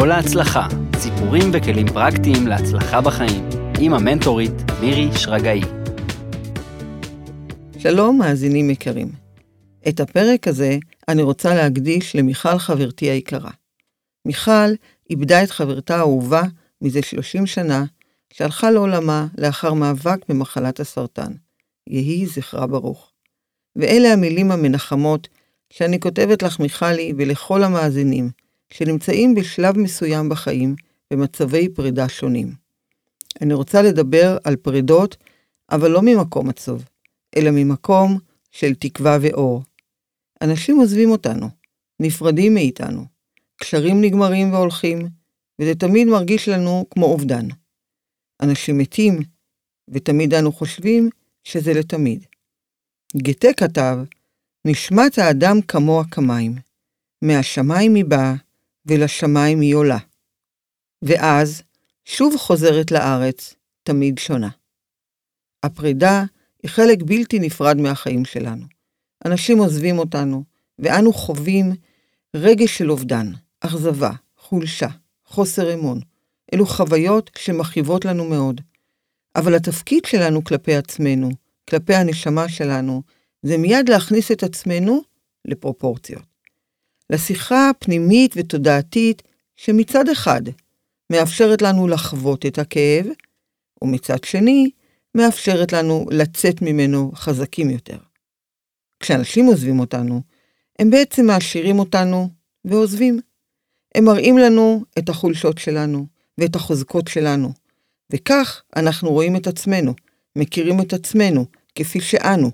כל ההצלחה, סיפורים וכלים פרקטיים להצלחה בחיים, עם המנטורית מירי שרגאי. שלום, מאזינים יקרים. את הפרק הזה אני רוצה להקדיש למיכל חברתי היקרה. מיכל איבדה את חברתה האהובה מזה 30 שנה, שהלכה לעולמה לאחר מאבק במחלת הסרטן. יהי זכרה ברוך. ואלה המילים המנחמות שאני כותבת לך, מיכלי, ולכל המאזינים, שנמצאים בשלב מסוים בחיים במצבי פרידה שונים. אני רוצה לדבר על פרידות, אבל לא ממקום עצוב, אלא ממקום של תקווה ואור. אנשים עוזבים אותנו, נפרדים מאיתנו, קשרים נגמרים והולכים, וזה תמיד מרגיש לנו כמו אובדן. אנשים מתים, ותמיד אנו חושבים שזה לתמיד. גתה כתב, נשמת האדם כמוה כמים, מהשמיים היא באה, ולשמיים היא עולה. ואז שוב חוזרת לארץ, תמיד שונה. הפרידה היא חלק בלתי נפרד מהחיים שלנו. אנשים עוזבים אותנו, ואנו חווים רגש של אובדן, אכזבה, חולשה, חוסר אמון. אלו חוויות שמכאיבות לנו מאוד. אבל התפקיד שלנו כלפי עצמנו, כלפי הנשמה שלנו, זה מיד להכניס את עצמנו לפרופורציות. לשיחה פנימית ותודעתית שמצד אחד מאפשרת לנו לחוות את הכאב, ומצד שני מאפשרת לנו לצאת ממנו חזקים יותר. כשאנשים עוזבים אותנו, הם בעצם מעשירים אותנו ועוזבים. הם מראים לנו את החולשות שלנו ואת החוזקות שלנו, וכך אנחנו רואים את עצמנו, מכירים את עצמנו כפי שאנו,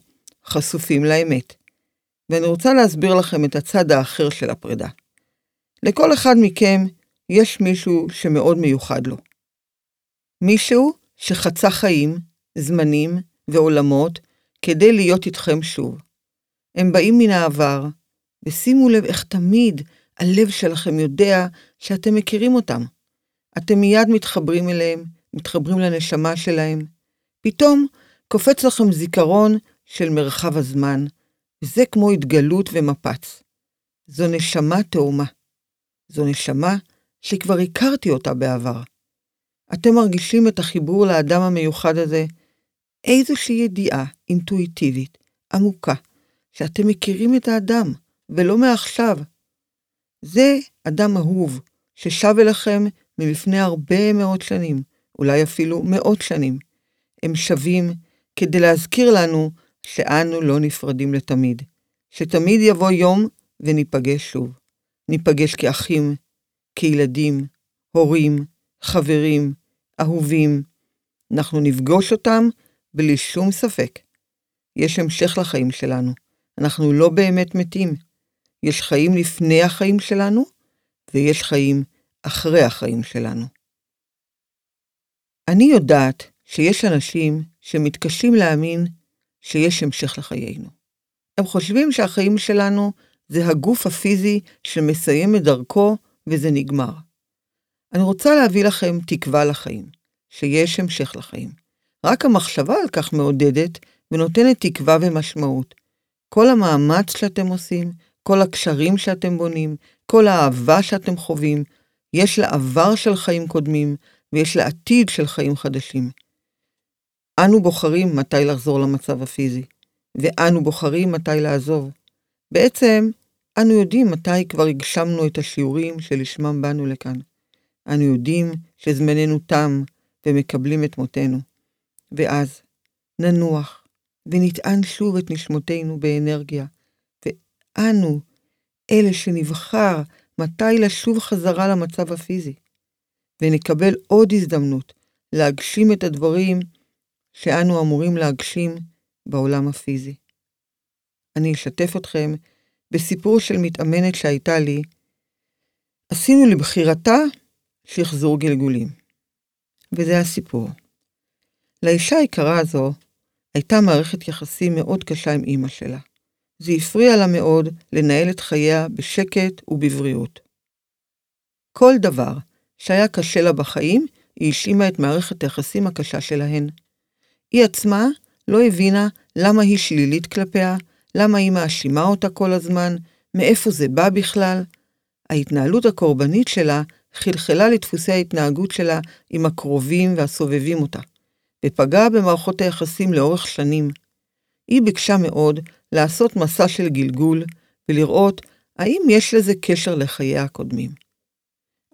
חשופים לאמת. ואני רוצה להסביר לכם את הצד האחר של הפרידה. לכל אחד מכם יש מישהו שמאוד מיוחד לו. מישהו שחצה חיים, זמנים ועולמות כדי להיות איתכם שוב. הם באים מן העבר, ושימו לב איך תמיד הלב שלכם יודע שאתם מכירים אותם. אתם מיד מתחברים אליהם, מתחברים לנשמה שלהם. פתאום קופץ לכם זיכרון של מרחב הזמן, וזה כמו התגלות ומפץ. זו נשמה תאומה. זו נשמה שכבר הכרתי אותה בעבר. אתם מרגישים את החיבור לאדם המיוחד הזה, איזושהי ידיעה אינטואיטיבית, עמוקה, שאתם מכירים את האדם, ולא מעכשיו. זה אדם אהוב, ששב אליכם מלפני הרבה מאוד שנים, אולי אפילו מאות שנים. הם שבים כדי להזכיר לנו שאנו לא נפרדים לתמיד, שתמיד יבוא יום וניפגש שוב. ניפגש כאחים, כילדים, הורים, חברים, אהובים. אנחנו נפגוש אותם בלי שום ספק. יש המשך לחיים שלנו. אנחנו לא באמת מתים. יש חיים לפני החיים שלנו, ויש חיים אחרי החיים שלנו. אני יודעת שיש אנשים שמתקשים להאמין שיש המשך לחיינו. הם חושבים שהחיים שלנו זה הגוף הפיזי שמסיים את דרכו וזה נגמר. אני רוצה להביא לכם תקווה לחיים, שיש המשך לחיים. רק המחשבה על כך מעודדת ונותנת תקווה ומשמעות. כל המאמץ שאתם עושים, כל הקשרים שאתם בונים, כל האהבה שאתם חווים, יש לה עבר של חיים קודמים ויש לה עתיד של חיים חדשים. אנו בוחרים מתי לחזור למצב הפיזי, ואנו בוחרים מתי לעזוב. בעצם, אנו יודעים מתי כבר הגשמנו את השיעורים שלשמם באנו לכאן. אנו יודעים שזמננו תם ומקבלים את מותנו. ואז ננוח ונטען שוב את נשמותינו באנרגיה, ואנו, אלה שנבחר מתי לשוב חזרה למצב הפיזי, ונקבל עוד הזדמנות להגשים את הדברים שאנו אמורים להגשים בעולם הפיזי. אני אשתף אתכם בסיפור של מתאמנת שהייתה לי. עשינו לבחירתה שחזור גלגולים. וזה הסיפור. לאישה היקרה הזו הייתה מערכת יחסים מאוד קשה עם אימא שלה. זה הפריע לה מאוד לנהל את חייה בשקט ובבריאות. כל דבר שהיה קשה לה בחיים, היא השלימה את מערכת היחסים הקשה שלהן. היא עצמה לא הבינה למה היא שלילית כלפיה, למה היא מאשימה אותה כל הזמן, מאיפה זה בא בכלל. ההתנהלות הקורבנית שלה חלחלה לדפוסי ההתנהגות שלה עם הקרובים והסובבים אותה, ופגעה במערכות היחסים לאורך שנים. היא ביקשה מאוד לעשות מסע של גלגול ולראות האם יש לזה קשר לחייה הקודמים.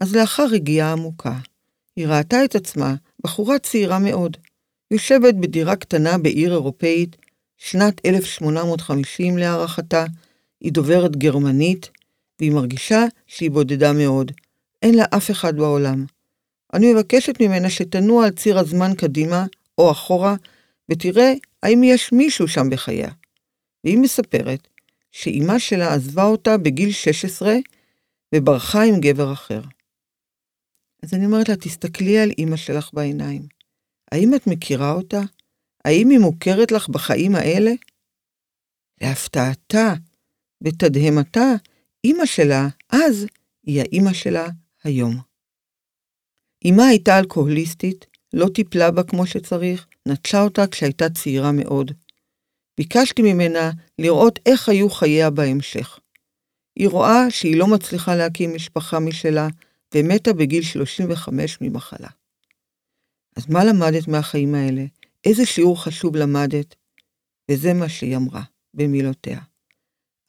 אז לאחר רגיעה עמוקה, היא ראתה את עצמה בחורה צעירה מאוד, יושבת בדירה קטנה בעיר אירופאית, שנת 1850 להערכתה, היא דוברת גרמנית, והיא מרגישה שהיא בודדה מאוד. אין לה אף אחד בעולם. אני מבקשת ממנה שתנוע על ציר הזמן קדימה או אחורה, ותראה האם יש מישהו שם בחייה. והיא מספרת שאימה שלה עזבה אותה בגיל 16 וברחה עם גבר אחר. אז אני אומרת לה, תסתכלי על אימא שלך בעיניים. האם את מכירה אותה? האם היא מוכרת לך בחיים האלה? להפתעתה ותדהמתה, אימא שלה, אז, היא האימא שלה היום. אמה הייתה אלכוהוליסטית, לא טיפלה בה כמו שצריך, נטשה אותה כשהייתה צעירה מאוד. ביקשתי ממנה לראות איך היו חייה בהמשך. היא רואה שהיא לא מצליחה להקים משפחה משלה, ומתה בגיל 35 ממחלה. אז מה למדת מהחיים האלה? איזה שיעור חשוב למדת? וזה מה שהיא אמרה, במילותיה.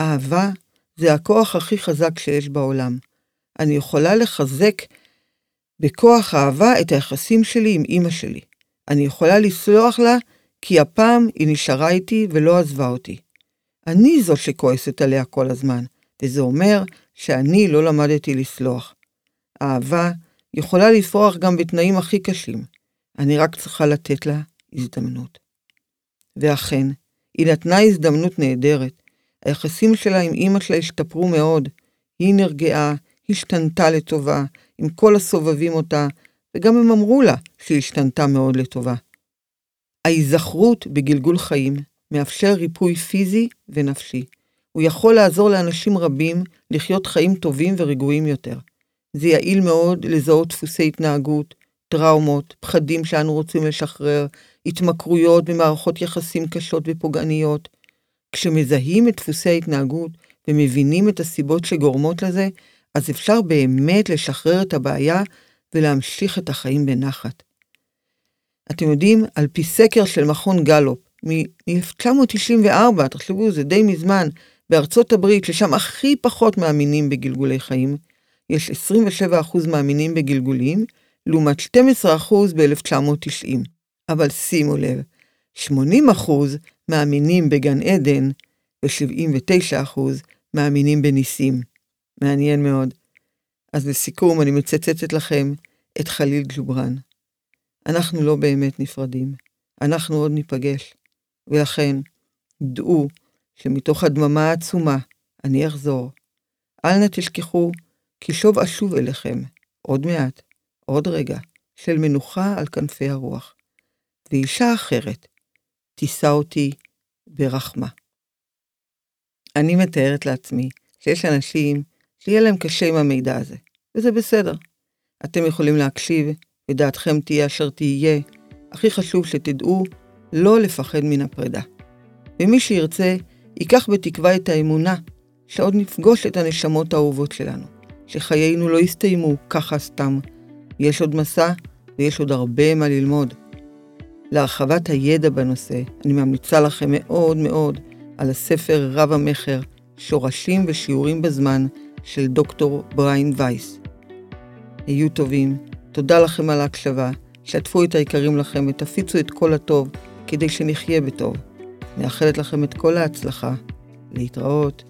אהבה זה הכוח הכי חזק שיש בעולם. אני יכולה לחזק בכוח אהבה את היחסים שלי עם אמא שלי. אני יכולה לסלוח לה כי הפעם היא נשארה איתי ולא עזבה אותי. אני זו שכועסת עליה כל הזמן, וזה אומר שאני לא למדתי לסלוח. אהבה יכולה לפרוח גם בתנאים הכי קשים. אני רק צריכה לתת לה הזדמנות. ואכן, היא נתנה הזדמנות נהדרת. היחסים שלה עם אמא שלה השתפרו מאוד. היא נרגעה, השתנתה לטובה, עם כל הסובבים אותה, וגם הם אמרו לה שהיא השתנתה מאוד לטובה. ההיזכרות בגלגול חיים מאפשר ריפוי פיזי ונפשי. הוא יכול לעזור לאנשים רבים לחיות חיים טובים ורגועים יותר. זה יעיל מאוד לזהות דפוסי התנהגות, טראומות, פחדים שאנו רוצים לשחרר, התמכרויות במערכות יחסים קשות ופוגעניות. כשמזהים את דפוסי ההתנהגות ומבינים את הסיבות שגורמות לזה, אז אפשר באמת לשחרר את הבעיה ולהמשיך את החיים בנחת. אתם יודעים, על פי סקר של מכון גלופ מ-1994, תחשבו, זה די מזמן, בארצות הברית, ששם הכי פחות מאמינים בגלגולי חיים, יש 27% מאמינים בגלגולים, לעומת 12% ב-1990. אבל שימו לב, 80% מאמינים בגן עדן ו-79% מאמינים בניסים. מעניין מאוד. אז לסיכום, אני מצטטת לכם את חליל ג'ובראן. אנחנו לא באמת נפרדים, אנחנו עוד ניפגש, ולכן, דעו שמתוך הדממה העצומה אני אחזור. אל נא תשכחו כי שוב אשוב אליכם, עוד מעט, עוד רגע, של מנוחה על כנפי הרוח. ואישה אחרת תישא אותי ברחמה. אני מתארת לעצמי שיש אנשים שיהיה להם קשה עם המידע הזה, וזה בסדר. אתם יכולים להקשיב, ודעתכם תהיה אשר תהיה. הכי חשוב שתדעו לא לפחד מן הפרידה. ומי שירצה, ייקח בתקווה את האמונה שעוד נפגוש את הנשמות האהובות שלנו, שחיינו לא יסתיימו ככה סתם. יש עוד מסע ויש עוד הרבה מה ללמוד. להרחבת הידע בנושא, אני ממליצה לכם מאוד מאוד על הספר רב המכר, שורשים ושיעורים בזמן, של דוקטור בריין וייס. היו טובים, תודה לכם על ההקשבה, שתפו את היקרים לכם ותפיצו את כל הטוב כדי שנחיה בטוב. מאחלת לכם את כל ההצלחה. להתראות.